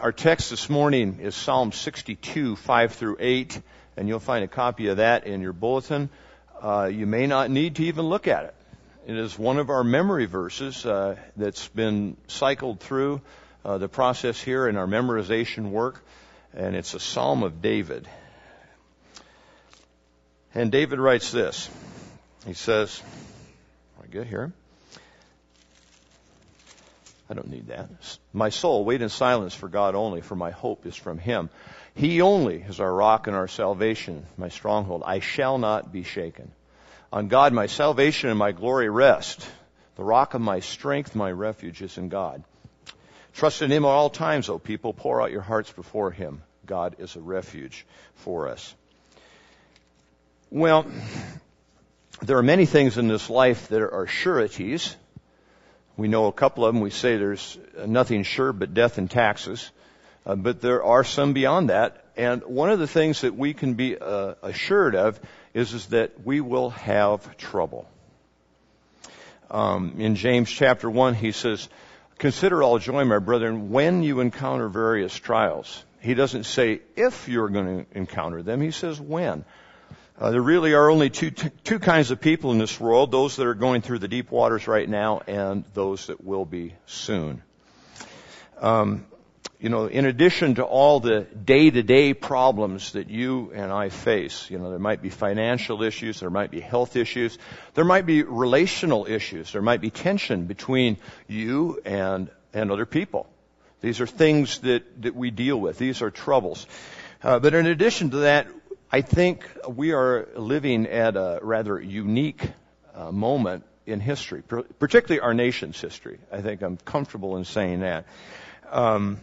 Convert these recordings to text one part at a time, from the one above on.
our text this morning is Psalm 62, 5 through 8, and you'll find a copy of that in your bulletin. Uh, you may not need to even look at it. It is one of our memory verses uh, that's been cycled through uh, the process here in our memorization work, and it's a Psalm of David. And David writes this. He says, I get here. I don't need that. My soul, wait in silence for God only, for my hope is from Him. He only is our rock and our salvation, my stronghold. I shall not be shaken. On God, my salvation and my glory rest. The rock of my strength, my refuge is in God. Trust in Him at all times, O people. Pour out your hearts before Him. God is a refuge for us. Well, there are many things in this life that are sureties we know a couple of them. We say there's nothing sure but death and taxes. Uh, but there are some beyond that. And one of the things that we can be uh, assured of is, is that we will have trouble. Um, in James chapter 1, he says, Consider all joy, my brethren, when you encounter various trials. He doesn't say if you're going to encounter them, he says when. Uh, there really are only two, two kinds of people in this world, those that are going through the deep waters right now and those that will be soon. Um, you know, in addition to all the day-to-day problems that you and I face, you know, there might be financial issues, there might be health issues, there might be relational issues, there might be tension between you and, and other people. These are things that, that we deal with. These are troubles. Uh, but in addition to that, I think we are living at a rather unique uh, moment in history, particularly our nation's history. I think I'm comfortable in saying that. Um,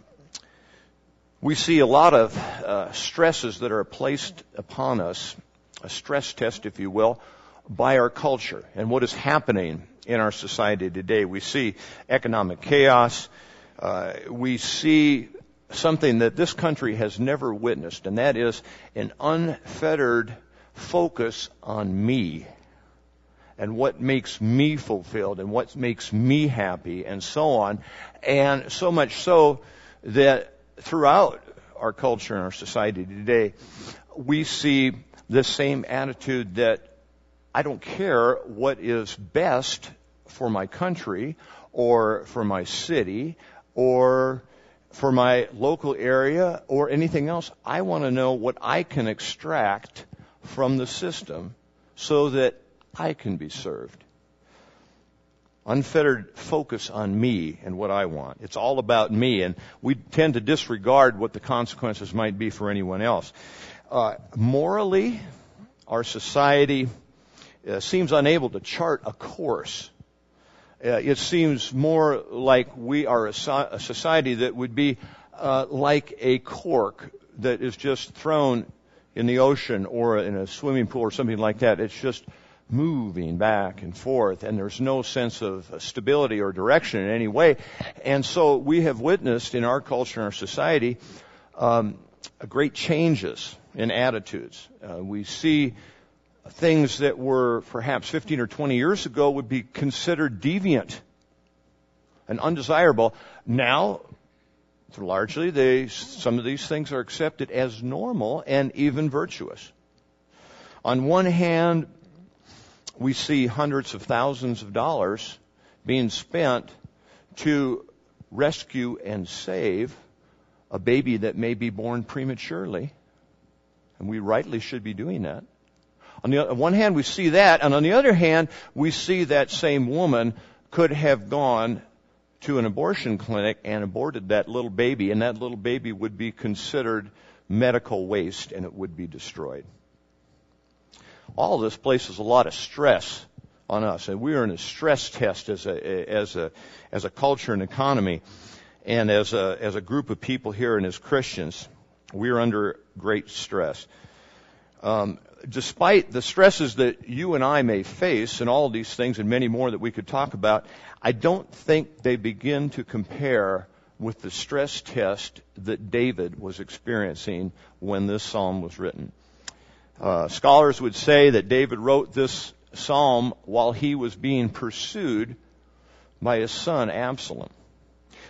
we see a lot of uh, stresses that are placed upon us, a stress test, if you will, by our culture and what is happening in our society today. We see economic chaos. Uh, we see something that this country has never witnessed, and that is an unfettered focus on me and what makes me fulfilled and what makes me happy and so on. And so much so that throughout our culture and our society today, we see the same attitude that I don't care what is best for my country or for my city or for my local area or anything else. I want to know what I can extract from the system so that I can be served. Unfettered focus on me and what I want. It's all about me, and we tend to disregard what the consequences might be for anyone else. Uh, morally, our society uh, seems unable to chart a course uh, it seems more like we are a, so- a society that would be uh, like a cork that is just thrown in the ocean or in a swimming pool or something like that. It's just moving back and forth, and there's no sense of stability or direction in any way. And so we have witnessed in our culture and our society um, great changes in attitudes. Uh, we see things that were perhaps 15 or 20 years ago would be considered deviant and undesirable. Now, largely, they, some of these things are accepted as normal and even virtuous. On one hand, we see hundreds of thousands of dollars being spent to rescue and save a baby that may be born prematurely. And we rightly should be doing that. On the one hand, we see that, and on the other hand, we see that same woman could have gone to an abortion clinic and aborted that little baby, and that little baby would be considered medical waste and it would be destroyed. All this places a lot of stress on us, and we are in a stress test as a as a as a culture and economy, and as a as a group of people here and as Christians, we are under great stress. Um, despite the stresses that you and I may face and all these things and many more that we could talk about, I don't think they begin to compare with the stress test that David was experiencing when this psalm was written. Uh, scholars would say that David wrote this psalm while he was being pursued by his son Absalom.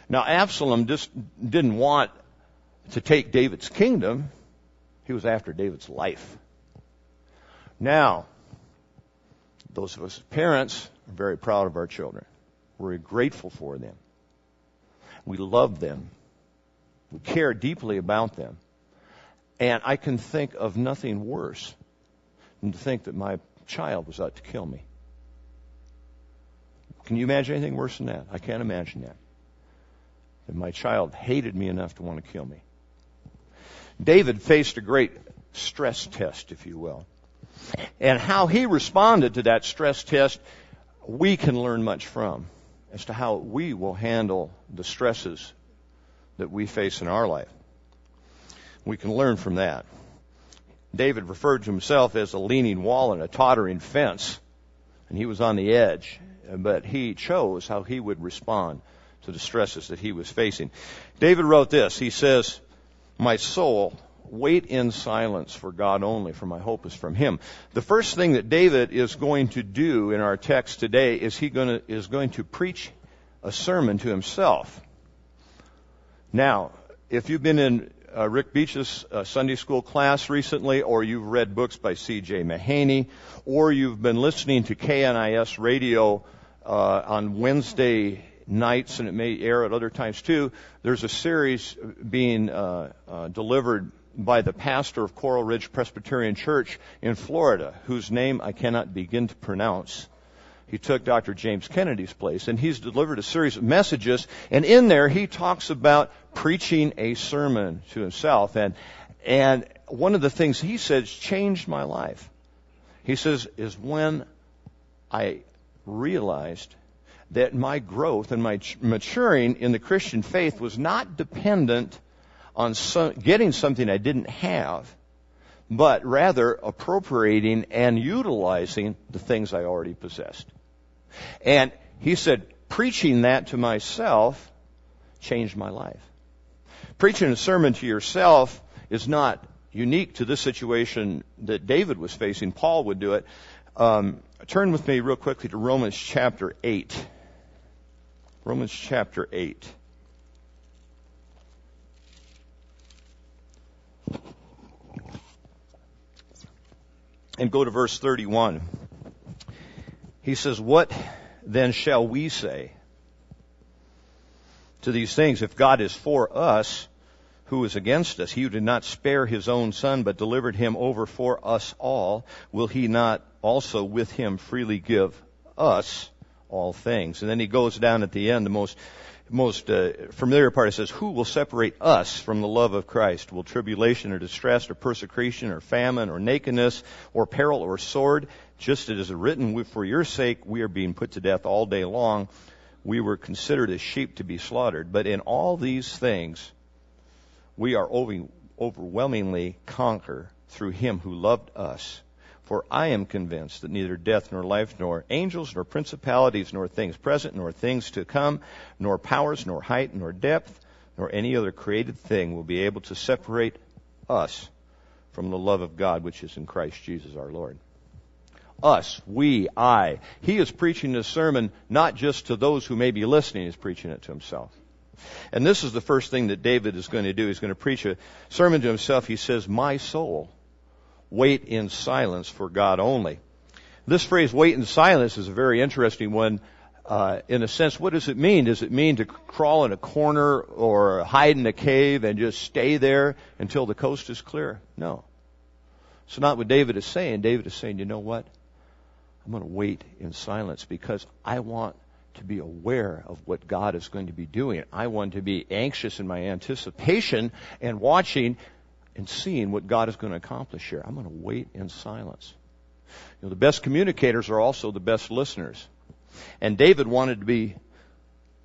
Now Absalom just didn't want to take David's kingdom, he was after David's life. Now, those of us parents are very proud of our children. We're grateful for them. We love them. We care deeply about them. And I can think of nothing worse than to think that my child was out to kill me. Can you imagine anything worse than that? I can't imagine that. That my child hated me enough to want to kill me. David faced a great stress test, if you will. And how he responded to that stress test, we can learn much from as to how we will handle the stresses that we face in our life. We can learn from that. David referred to himself as a leaning wall and a tottering fence, and he was on the edge, but he chose how he would respond to the stresses that he was facing. David wrote this. He says, My soul, wait in silence for God only, for my hope is from him. The first thing that David is going to do in our text today is he going to, is going to preach a sermon to himself. Now, if you've been in uh, Rick Beach's uh, Sunday school class recently, or you've read books by C.J. Mahaney, or you've been listening to KNIS radio uh, on Wednesday nights, and it may air at other times too, there's a series being uh, uh, delivered by the pastor of Coral Ridge Presbyterian Church in Florida, whose name I cannot begin to pronounce he took Dr. James Kennedy's place, and he's delivered a series of messages, and in there he talks about preaching a sermon to himself, and, and one of the things he says changed my life. He says, is when I realized that my growth and my maturing in the Christian faith was not dependent on getting something I didn't have, but rather appropriating and utilizing the things I already possessed. And he said, preaching that to myself changed my life. Preaching a sermon to yourself is not unique to this situation that David was facing. Paul would do it. Um, turn with me real quickly to Romans chapter 8. Romans chapter 8. And go to verse 31. He says, What then shall we say to these things? If God is for us, who is against us? He who did not spare his own son, but delivered him over for us all, will he not also with him freely give us all things? And then he goes down at the end, the most most uh, familiar part. It says, "Who will separate us from the love of Christ? Will tribulation or distress or persecution or famine or nakedness or peril or sword? Just as it is written, for your sake we are being put to death all day long. We were considered as sheep to be slaughtered. But in all these things, we are overwhelmingly conquer through Him who loved us." For I am convinced that neither death nor life, nor angels, nor principalities, nor things present, nor things to come, nor powers, nor height, nor depth, nor any other created thing will be able to separate us from the love of God which is in Christ Jesus our Lord. Us, we, I. He is preaching this sermon not just to those who may be listening, he's preaching it to himself. And this is the first thing that David is going to do. He's going to preach a sermon to himself. He says, My soul wait in silence for God only. This phrase, wait in silence, is a very interesting one. Uh, in a sense, what does it mean? Does it mean to crawl in a corner or hide in a cave and just stay there until the coast is clear? No. It's not what David is saying. David is saying, you know what? I'm going to wait in silence because I want to be aware of what God is going to be doing. I want to be anxious in my anticipation and watching and seeing what God is going to accomplish here. I'm going to wait in silence. You know, the best communicators are also the best listeners. And David wanted to be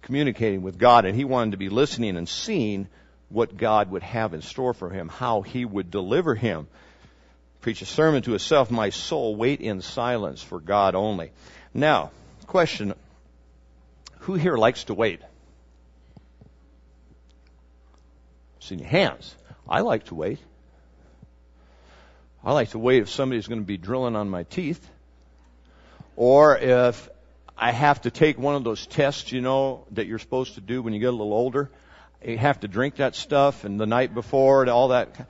communicating with God and he wanted to be listening and seeing what God would have in store for him, how he would deliver him. Preach a sermon to himself, my soul, wait in silence for God only. Now, question, who here likes to wait? See your hands. I like to wait. I like to wait if somebody's going to be drilling on my teeth. Or if I have to take one of those tests, you know, that you're supposed to do when you get a little older. you have to drink that stuff and the night before and all that.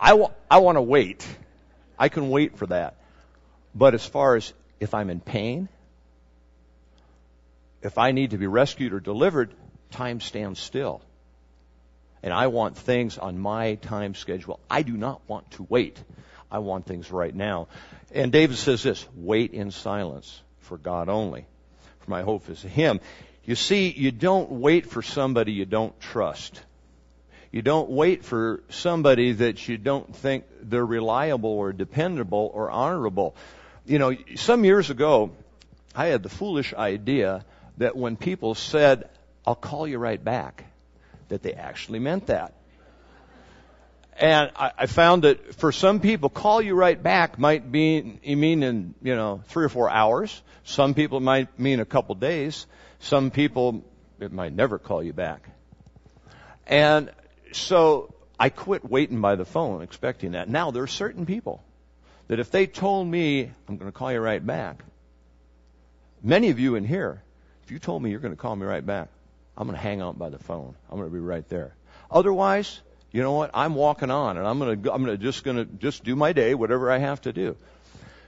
I, w- I want to wait. I can wait for that. But as far as if I'm in pain, if I need to be rescued or delivered, time stands still. And I want things on my time schedule. I do not want to wait. I want things right now. And David says this, wait in silence for God only. For my hope is Him. You see, you don't wait for somebody you don't trust. You don't wait for somebody that you don't think they're reliable or dependable or honorable. You know, some years ago, I had the foolish idea that when people said, I'll call you right back, that they actually meant that. And I, I found that for some people, call you right back might be, you mean in, you know, three or four hours. Some people might mean a couple days. Some people, it might never call you back. And so I quit waiting by the phone expecting that. Now there are certain people that if they told me, I'm going to call you right back, many of you in here, if you told me you're going to call me right back, I'm going to hang out by the phone. I'm going to be right there. Otherwise, you know what? I'm walking on and I'm going to, I'm going to just going to just do my day, whatever I have to do.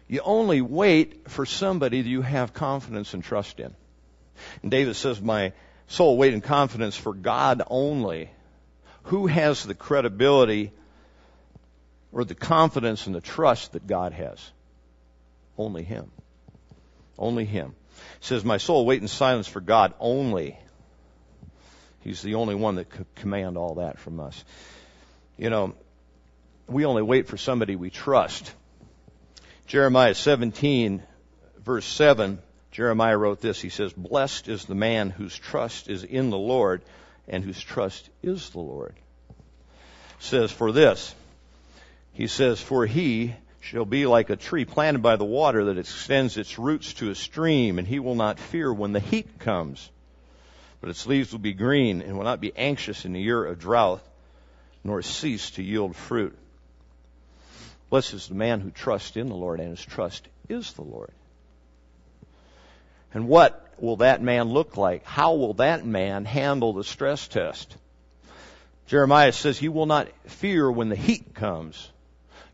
You only wait for somebody that you have confidence and trust in. And David says, my soul wait in confidence for God only. Who has the credibility or the confidence and the trust that God has? Only Him. Only Him. Says, my soul wait in silence for God only. He's the only one that could command all that from us. You know, we only wait for somebody we trust. Jeremiah 17, verse 7, Jeremiah wrote this. He says, Blessed is the man whose trust is in the Lord and whose trust is the Lord. Says, For this, he says, For he shall be like a tree planted by the water that extends its roots to a stream, and he will not fear when the heat comes but its leaves will be green and will not be anxious in the year of drought, nor cease to yield fruit. Blessed is the man who trusts in the Lord, and his trust is the Lord. And what will that man look like? How will that man handle the stress test? Jeremiah says he will not fear when the heat comes.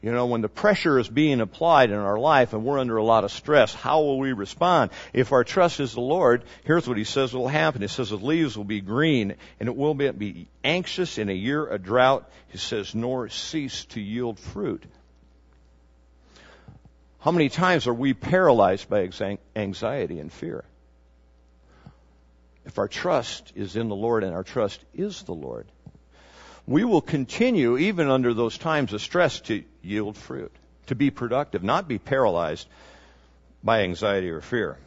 You know, when the pressure is being applied in our life and we're under a lot of stress, how will we respond? If our trust is the Lord, here's what he says will happen. He says the leaves will be green and it will be anxious in a year of drought. He says, nor cease to yield fruit. How many times are we paralyzed by anxiety and fear? If our trust is in the Lord and our trust is the Lord, we will continue, even under those times of stress, to yield fruit, to be productive, not be paralyzed by anxiety or fear.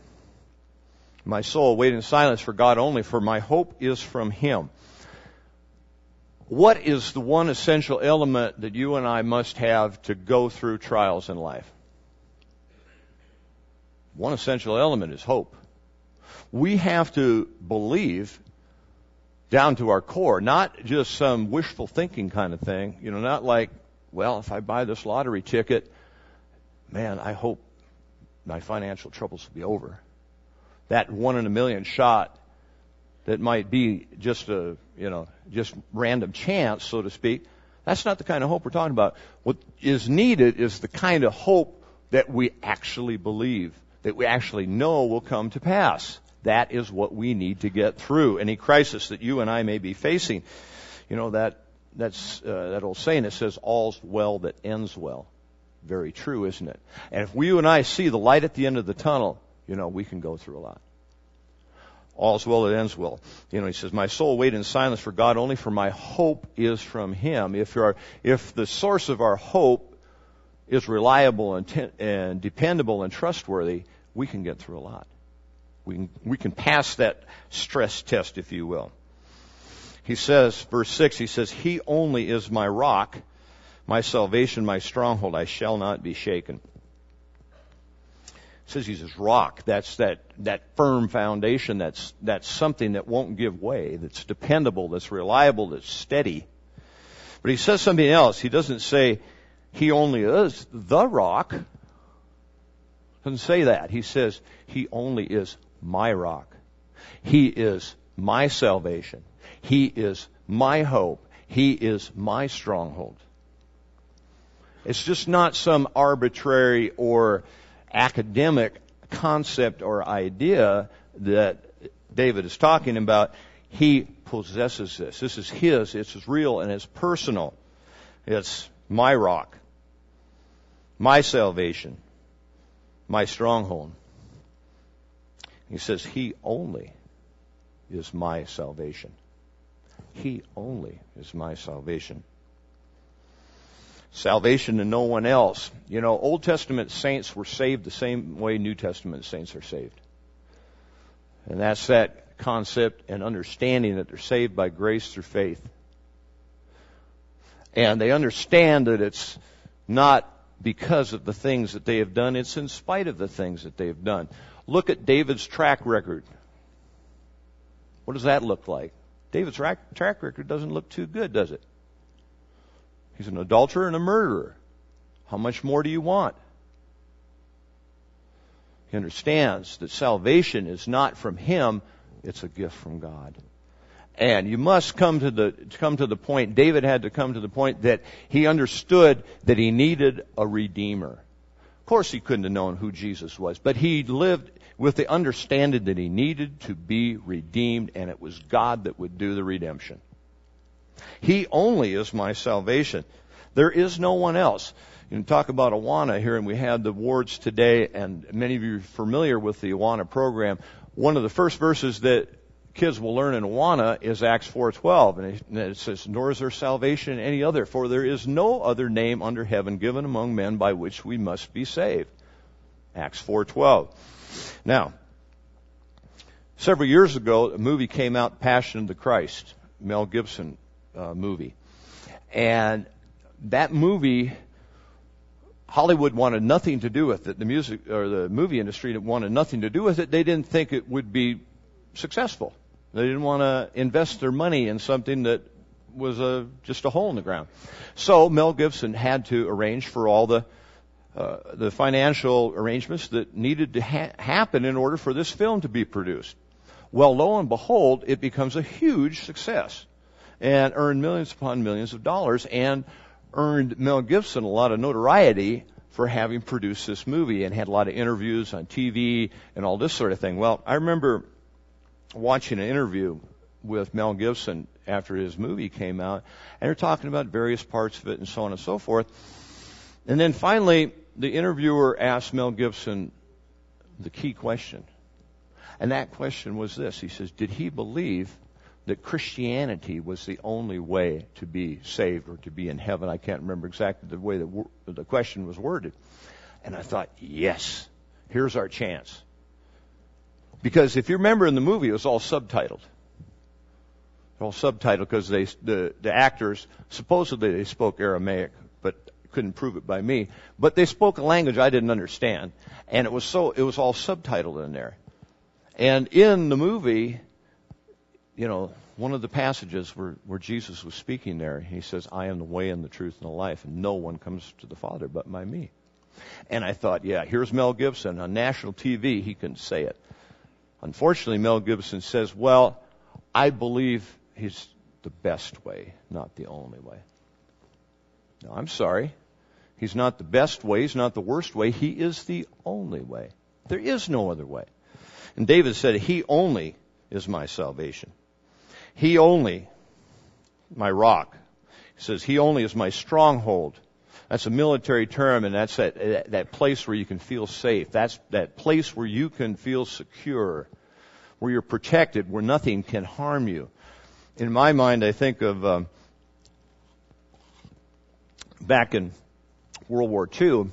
My soul, wait in silence for God only, for my hope is from Him. What is the one essential element that you and I must have to go through trials in life? One essential element is hope. We have to believe down to our core, not just some wishful thinking kind of thing, you know, not like, well, if I buy this lottery ticket, man, I hope my financial troubles will be over. That one in a million shot that might be just a, you know, just random chance, so to speak, that's not the kind of hope we're talking about. What is needed is the kind of hope that we actually believe, that we actually know will come to pass. That is what we need to get through any crisis that you and I may be facing. You know that that's uh, that old saying that says all's well that ends well. Very true, isn't it? And if we you and I see the light at the end of the tunnel, you know, we can go through a lot. All's well that ends well. You know, he says, My soul wait in silence for God only for my hope is from him. If our, if the source of our hope is reliable and, te- and dependable and trustworthy, we can get through a lot. We can, we can pass that stress test, if you will. He says, verse 6, he says, He only is my rock, my salvation, my stronghold. I shall not be shaken. He says he's his rock. That's that, that firm foundation. That's, that's something that won't give way, that's dependable, that's reliable, that's steady. But he says something else. He doesn't say he only is the rock. Doesn't say that. He says he only is my rock. He is my salvation. He is my hope. He is my stronghold. It's just not some arbitrary or academic concept or idea that David is talking about. He possesses this. This is his. It's real and it's personal. It's my rock, my salvation, my stronghold. He says, He only is my salvation. He only is my salvation. Salvation to no one else. You know, Old Testament saints were saved the same way New Testament saints are saved. And that's that concept and understanding that they're saved by grace through faith. And they understand that it's not because of the things that they have done, it's in spite of the things that they have done. Look at David's track record. What does that look like? David's track, record doesn't look too good, does it? He's an adulterer and a murderer. How much more do you want? He understands that salvation is not from him, it's a gift from God. And you must come to the come to the point David had to come to the point that he understood that he needed a redeemer. Of course he couldn't have known who Jesus was, but he lived with the understanding that he needed to be redeemed and it was God that would do the redemption. He only is my salvation. There is no one else. You can talk about Awana here, and we had the wards today, and many of you are familiar with the Awana program. One of the first verses that kids will learn in Awana is Acts 4:12, and it says, "Nor is there salvation in any other, for there is no other name under heaven given among men by which we must be saved." Acts 4:12. Now, several years ago, a movie came out, Passion of the Christ, Mel Gibson uh, movie, and that movie Hollywood wanted nothing to do with it. The music or the movie industry wanted nothing to do with it. They didn't think it would be successful. They didn't want to invest their money in something that was a, just a hole in the ground. So Mel Gibson had to arrange for all the uh, the financial arrangements that needed to ha- happen in order for this film to be produced. Well, lo and behold, it becomes a huge success and earned millions upon millions of dollars and earned Mel Gibson a lot of notoriety for having produced this movie and had a lot of interviews on TV and all this sort of thing. Well, I remember watching an interview with Mel Gibson after his movie came out, and they're talking about various parts of it and so on and so forth. And then finally, the interviewer asked Mel Gibson the key question. And that question was this. He says, Did he believe that Christianity was the only way to be saved or to be in heaven? I can't remember exactly the way the, the question was worded. And I thought, yes, here's our chance. Because if you remember in the movie, it was all subtitled. All subtitled because they, the, the actors, supposedly they spoke Aramaic, couldn't prove it by me. But they spoke a language I didn't understand. And it was so, it was all subtitled in there. And in the movie, you know, one of the passages where, where Jesus was speaking there, he says, I am the way and the truth and the life, and no one comes to the Father but by me. And I thought, yeah, here's Mel Gibson on national TV, he can say it. Unfortunately, Mel Gibson says, well, I believe he's the best way, not the only way. No, I'm sorry. He's not the best way. He's not the worst way. He is the only way. There is no other way. And David said, He only is my salvation. He only, my rock. He says, He only is my stronghold. That's a military term, and that's that, that place where you can feel safe. That's that place where you can feel secure, where you're protected, where nothing can harm you. In my mind, I think of um, back in World War II,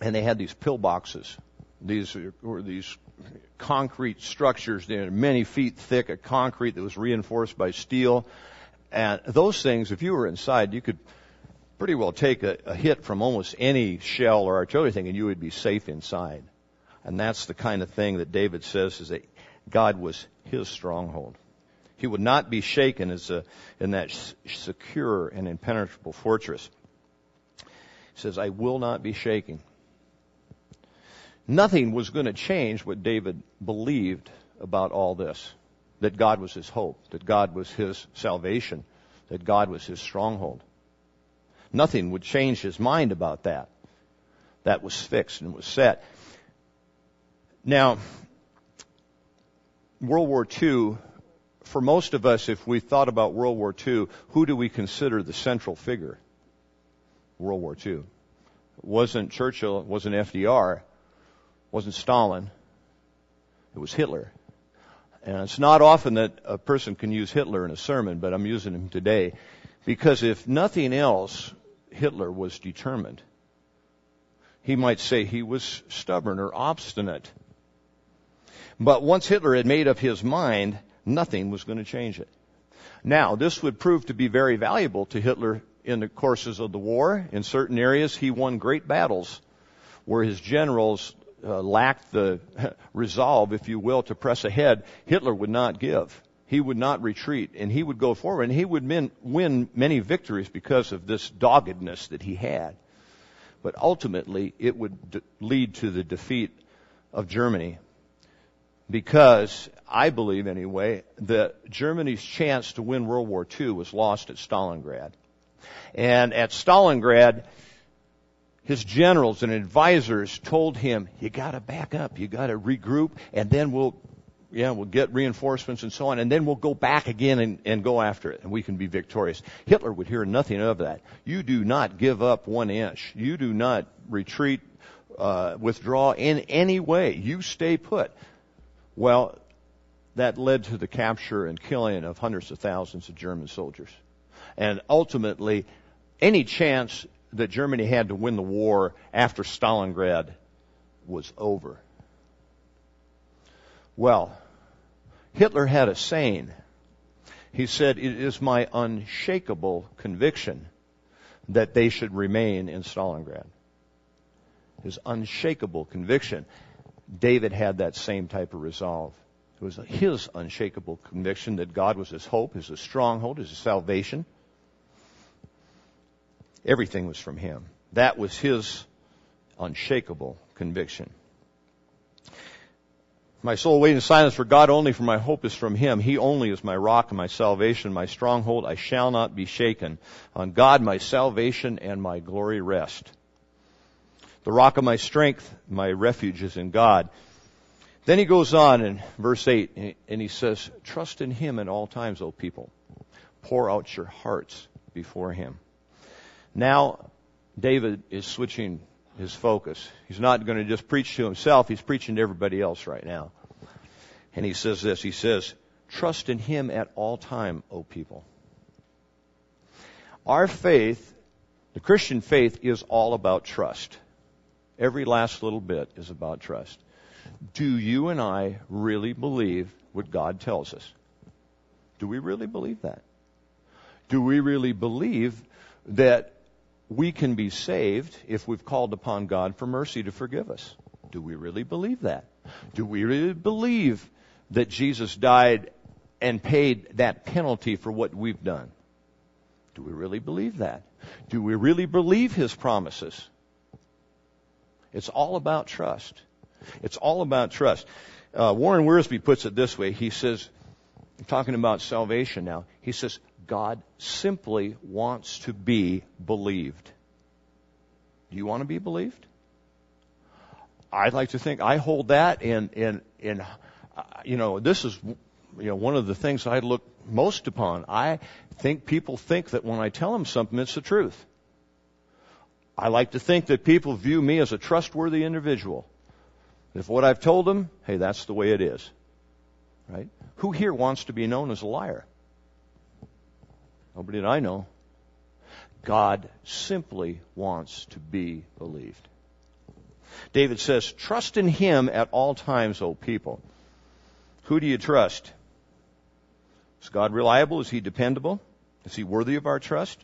and they had these pillboxes. These were these concrete structures, they are many feet thick of concrete that was reinforced by steel. And those things, if you were inside, you could pretty well take a, a hit from almost any shell or artillery thing and you would be safe inside. And that's the kind of thing that David says is that God was his stronghold. He would not be shaken as a, in that secure and impenetrable fortress. Says, I will not be shaken. Nothing was going to change what David believed about all this. that God was his hope, that God was his salvation, that God was his stronghold. Nothing would change his mind about that. That was fixed and was set. Now, World War II, for most of us, if we thought about World War II, who do we consider the central figure? World War II. It wasn't Churchill, it wasn't FDR, it wasn't Stalin, it was Hitler. And it's not often that a person can use Hitler in a sermon, but I'm using him today because if nothing else, Hitler was determined. He might say he was stubborn or obstinate. But once Hitler had made up his mind, nothing was going to change it. Now, this would prove to be very valuable to Hitler in the courses of the war. In certain areas, he won great battles where his generals uh, lacked the resolve, if you will, to press ahead. Hitler would not give. He would not retreat, and he would go forward, and he would win many victories because of this doggedness that he had. But ultimately, it would d- lead to the defeat of Germany because I believe anyway that Germany's chance to win World War II was lost at Stalingrad. And at Stalingrad, his generals and advisors told him, you gotta back up, you gotta regroup, and then we'll, yeah, we'll get reinforcements and so on, and then we'll go back again and, and go after it, and we can be victorious. Hitler would hear nothing of that. You do not give up one inch. You do not retreat, uh, withdraw in any way. You stay put. Well, that led to the capture and killing of hundreds of thousands of German soldiers. And ultimately, any chance that Germany had to win the war after Stalingrad was over. Well, Hitler had a saying. He said, It is my unshakable conviction that they should remain in Stalingrad. His unshakable conviction. David had that same type of resolve. It was his unshakable conviction that God was his hope, his stronghold, his salvation. Everything was from him. That was his unshakable conviction. My soul wait in silence for God only, for my hope is from Him. He only is my rock and my salvation, my stronghold. I shall not be shaken. On God my salvation and my glory rest. The rock of my strength, my refuge is in God. Then he goes on in verse 8 and he says, Trust in him at all times, O people. Pour out your hearts before him. Now, David is switching his focus. He's not going to just preach to himself, he's preaching to everybody else right now. And he says this, he says, Trust in him at all time, O people. Our faith, the Christian faith, is all about trust. Every last little bit is about trust. Do you and I really believe what God tells us? Do we really believe that? Do we really believe that we can be saved if we've called upon God for mercy to forgive us? Do we really believe that? Do we really believe that Jesus died and paid that penalty for what we've done? Do we really believe that? Do we really believe His promises? It's all about trust. It's all about trust. Uh, Warren Wiersbe puts it this way. He says, talking about salvation now, he says, God simply wants to be believed. Do you want to be believed? I'd like to think I hold that in in in uh, you know this is you know one of the things I look most upon. I think people think that when I tell them something, it's the truth. I like to think that people view me as a trustworthy individual. If what I've told them, hey, that's the way it is. Right? Who here wants to be known as a liar? Nobody that I know. God simply wants to be believed. David says, Trust in him at all times, O people. Who do you trust? Is God reliable? Is he dependable? Is he worthy of our trust?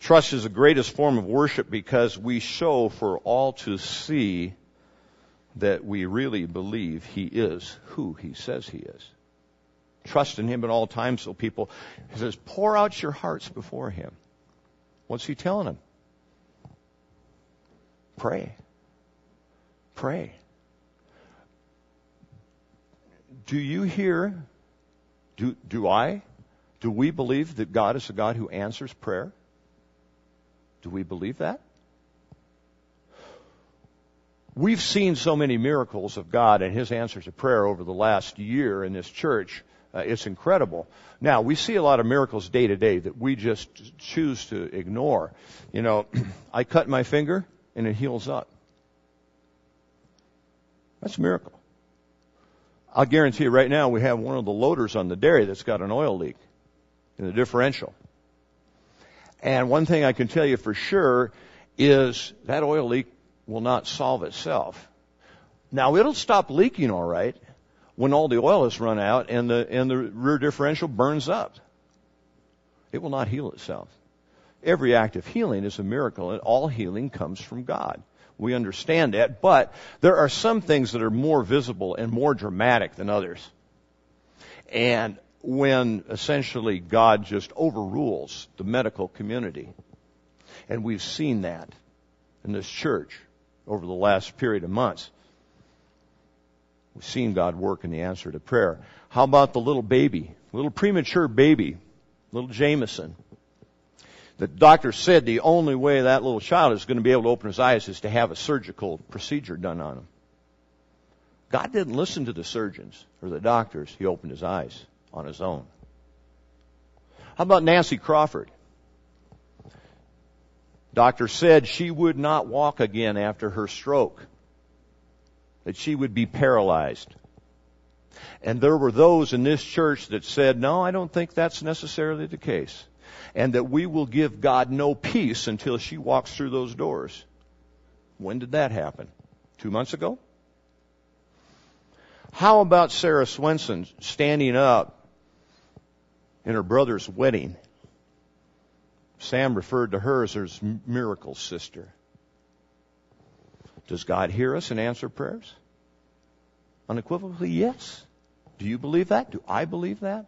Trust is the greatest form of worship because we show for all to see that we really believe He is who He says He is. Trust in Him at all times, so people, He says, pour out your hearts before Him. What's He telling them? Pray. Pray. do you hear, do, do I, do we believe that God is a God who answers prayer? Do we believe that? We've seen so many miracles of God and His answers to prayer over the last year in this church. Uh, it's incredible. Now, we see a lot of miracles day to day that we just choose to ignore. You know, I cut my finger and it heals up. That's a miracle. I'll guarantee you right now we have one of the loaders on the dairy that's got an oil leak in the differential. And one thing I can tell you for sure is that oil leak will not solve itself. Now it'll stop leaking all right when all the oil is run out and the, and the rear differential burns up. It will not heal itself. Every act of healing is a miracle and all healing comes from God. We understand that, but there are some things that are more visible and more dramatic than others. And when essentially God just overrules the medical community. And we've seen that in this church over the last period of months. We've seen God work in the answer to prayer. How about the little baby, little premature baby, little Jameson? The doctor said the only way that little child is going to be able to open his eyes is to have a surgical procedure done on him. God didn't listen to the surgeons or the doctors. He opened his eyes on his own. How about Nancy Crawford? Doctor said she would not walk again after her stroke, that she would be paralyzed. And there were those in this church that said, no, I don't think that's necessarily the case. And that we will give God no peace until she walks through those doors. When did that happen? Two months ago? How about Sarah Swenson standing up in her brother's wedding Sam referred to her as his miracle sister. Does God hear us and answer prayers? Unequivocally, yes. Do you believe that? Do I believe that?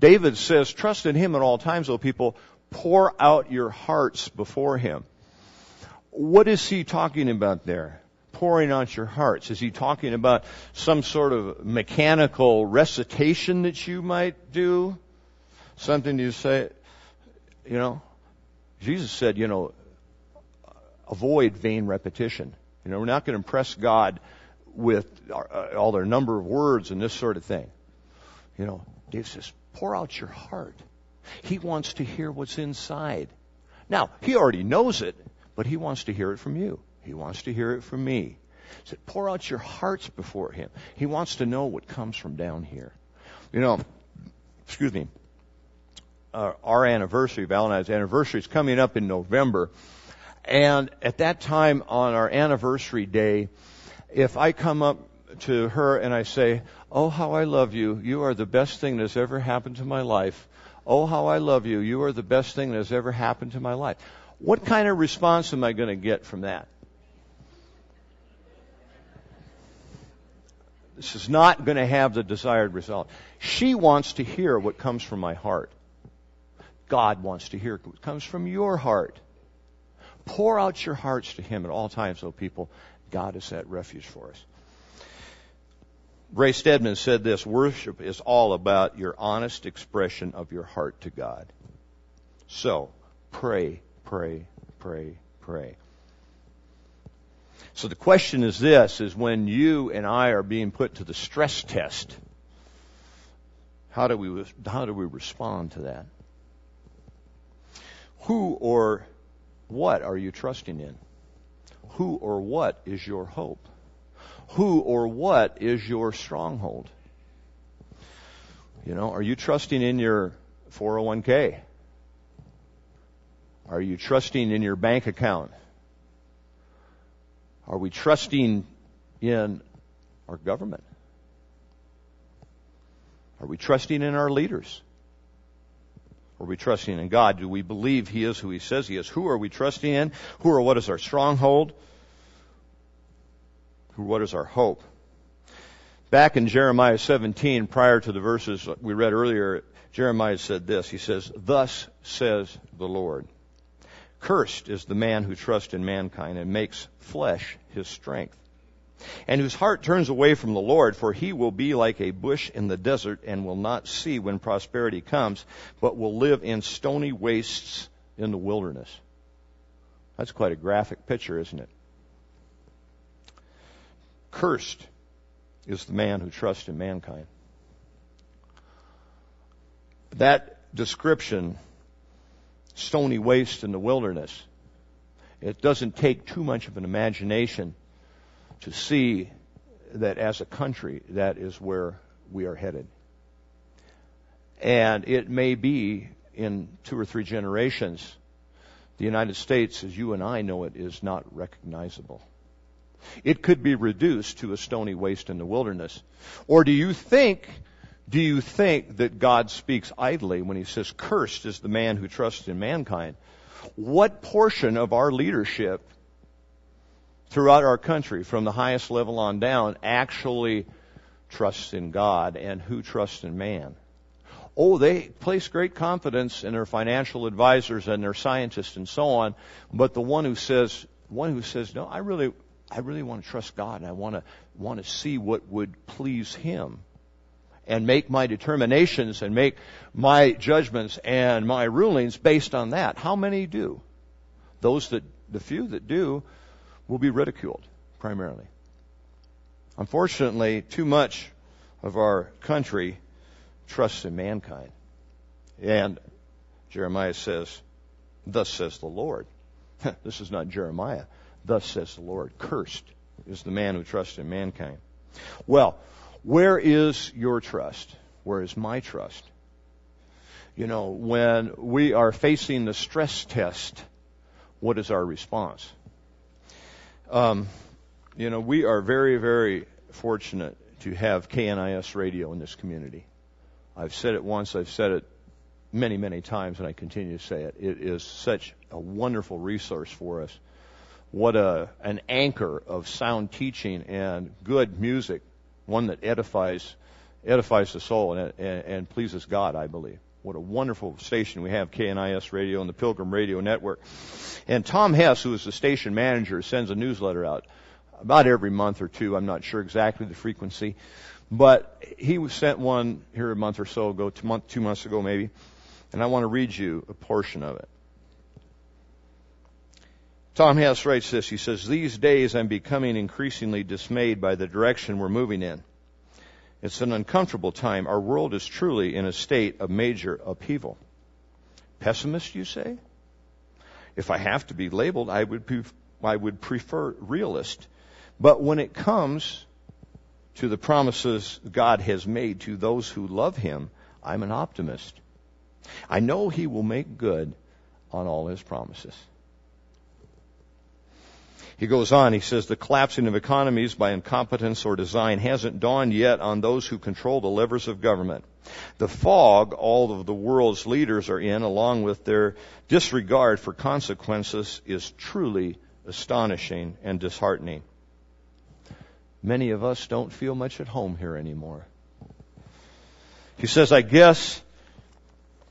David says, trust in him at all times, O people. Pour out your hearts before him. What is he talking about there? Pouring out your hearts. Is he talking about some sort of mechanical recitation that you might do? Something you say, you know, Jesus said, you know, avoid vain repetition. You know, we're not going to impress God with uh, all their number of words and this sort of thing. You know, Dave says, pour out your heart. He wants to hear what's inside. Now, he already knows it, but he wants to hear it from you. He wants to hear it from me. He said, pour out your hearts before him. He wants to know what comes from down here. You know, excuse me, uh, our anniversary, Val and I's anniversary is coming up in November. And at that time on our anniversary day, if I come up to her and I say, Oh, how I love you. You are the best thing that's ever happened to my life. Oh, how I love you. You are the best thing that has ever happened to my life. What kind of response am I going to get from that? This is not going to have the desired result. She wants to hear what comes from my heart. God wants to hear. what comes from your heart. Pour out your hearts to Him at all times, O people. God is that refuge for us. Ray Stedman said this worship is all about your honest expression of your heart to God. So, pray, pray, pray, pray. So the question is this, is when you and I are being put to the stress test, how do we, how do we respond to that? Who or what are you trusting in? Who or what is your hope? Who or what is your stronghold? You know, are you trusting in your 401k? Are you trusting in your bank account? Are we trusting in our government? Are we trusting in our leaders? Are we trusting in God? Do we believe He is who He says He is? Who are we trusting in? Who or what is our stronghold? Who, what is our hope? Back in Jeremiah 17, prior to the verses we read earlier, Jeremiah said this. He says, Thus says the Lord. Cursed is the man who trusts in mankind and makes flesh his strength, and whose heart turns away from the Lord, for he will be like a bush in the desert and will not see when prosperity comes, but will live in stony wastes in the wilderness. That's quite a graphic picture, isn't it? Cursed is the man who trusts in mankind. That description, stony waste in the wilderness, it doesn't take too much of an imagination to see that as a country, that is where we are headed. And it may be in two or three generations, the United States, as you and I know it, is not recognizable. It could be reduced to a stony waste in the wilderness. Or do you think, do you think that God speaks idly when he says, cursed is the man who trusts in mankind? What portion of our leadership throughout our country, from the highest level on down, actually trusts in God and who trusts in man. Oh, they place great confidence in their financial advisors and their scientists and so on, but the one who says, one who says, no, I really, I really want to trust God and I want to, want to see what would please Him and make my determinations and make my judgments and my rulings based on that. How many do? Those that, the few that do, will be ridiculed, primarily. Unfortunately, too much of our country trusts in mankind. And Jeremiah says, Thus says the Lord. this is not Jeremiah. Thus says the Lord. Cursed is the man who trusts in mankind. Well, where is your trust? Where is my trust? You know, when we are facing the stress test, what is our response? Um, you know, we are very, very fortunate to have KNIS radio in this community. I've said it once, I've said it many, many times, and I continue to say it. It is such a wonderful resource for us. What a, an anchor of sound teaching and good music, one that edifies, edifies the soul and, and, and pleases God, I believe. What a wonderful station we have, KNIS Radio and the Pilgrim Radio Network. And Tom Hess, who is the station manager, sends a newsletter out about every month or two. I'm not sure exactly the frequency, but he sent one here a month or so ago, two, month, two months ago maybe, and I want to read you a portion of it. Tom Hess writes this. He says, These days I'm becoming increasingly dismayed by the direction we're moving in. It's an uncomfortable time. Our world is truly in a state of major upheaval. Pessimist, you say? If I have to be labeled, I would, I would prefer realist. But when it comes to the promises God has made to those who love Him, I'm an optimist. I know He will make good on all His promises. He goes on, he says, the collapsing of economies by incompetence or design hasn't dawned yet on those who control the levers of government. The fog all of the world's leaders are in, along with their disregard for consequences, is truly astonishing and disheartening. Many of us don't feel much at home here anymore. He says, I guess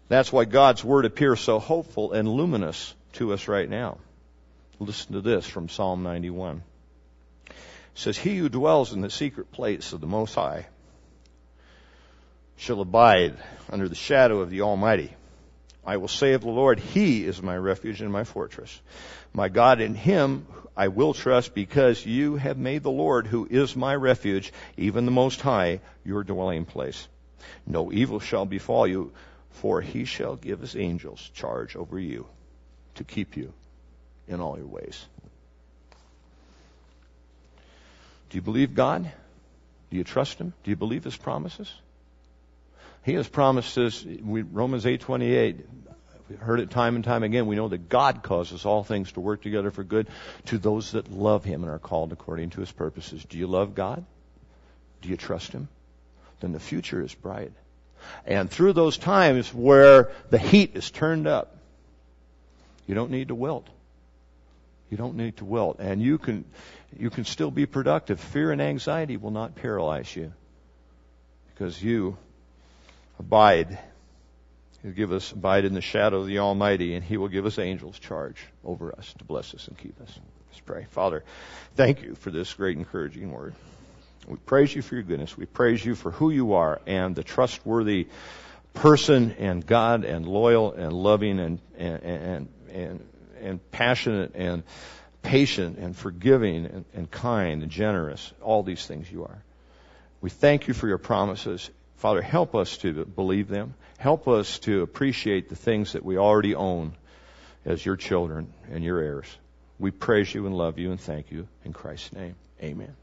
that's why God's Word appears so hopeful and luminous to us right now. Listen to this from Psalm 91. It says, He who dwells in the secret place of the Most High shall abide under the shadow of the Almighty. I will say of the Lord, He is my refuge and my fortress. My God, in Him I will trust because you have made the Lord, who is my refuge, even the Most High, your dwelling place. No evil shall befall you, for He shall give His angels charge over you to keep you in all your ways. Do you believe God? Do you trust Him? Do you believe His promises? He has promised us, Romans 8.28, we've heard it time and time again, we know that God causes all things to work together for good to those that love Him and are called according to His purposes. Do you love God? Do you trust Him? Then the future is bright. And through those times where the heat is turned up, you don't need to wilt. You don't need to wilt. And you can, you can still be productive. Fear and anxiety will not paralyze you because you abide He'll give us abide in the shadow of the Almighty, and He will give us angels charge over us to bless us and keep us. Let's pray. Father, thank you for this great encouraging word. We praise you for your goodness. We praise you for who you are and the trustworthy person and God and loyal and loving and, and, and, and, and passionate and patient and forgiving and, and kind and generous. All these things you are. We thank you for your promises. Father, help us to believe them. Help us to appreciate the things that we already own as your children and your heirs. We praise you and love you and thank you in Christ's name. Amen.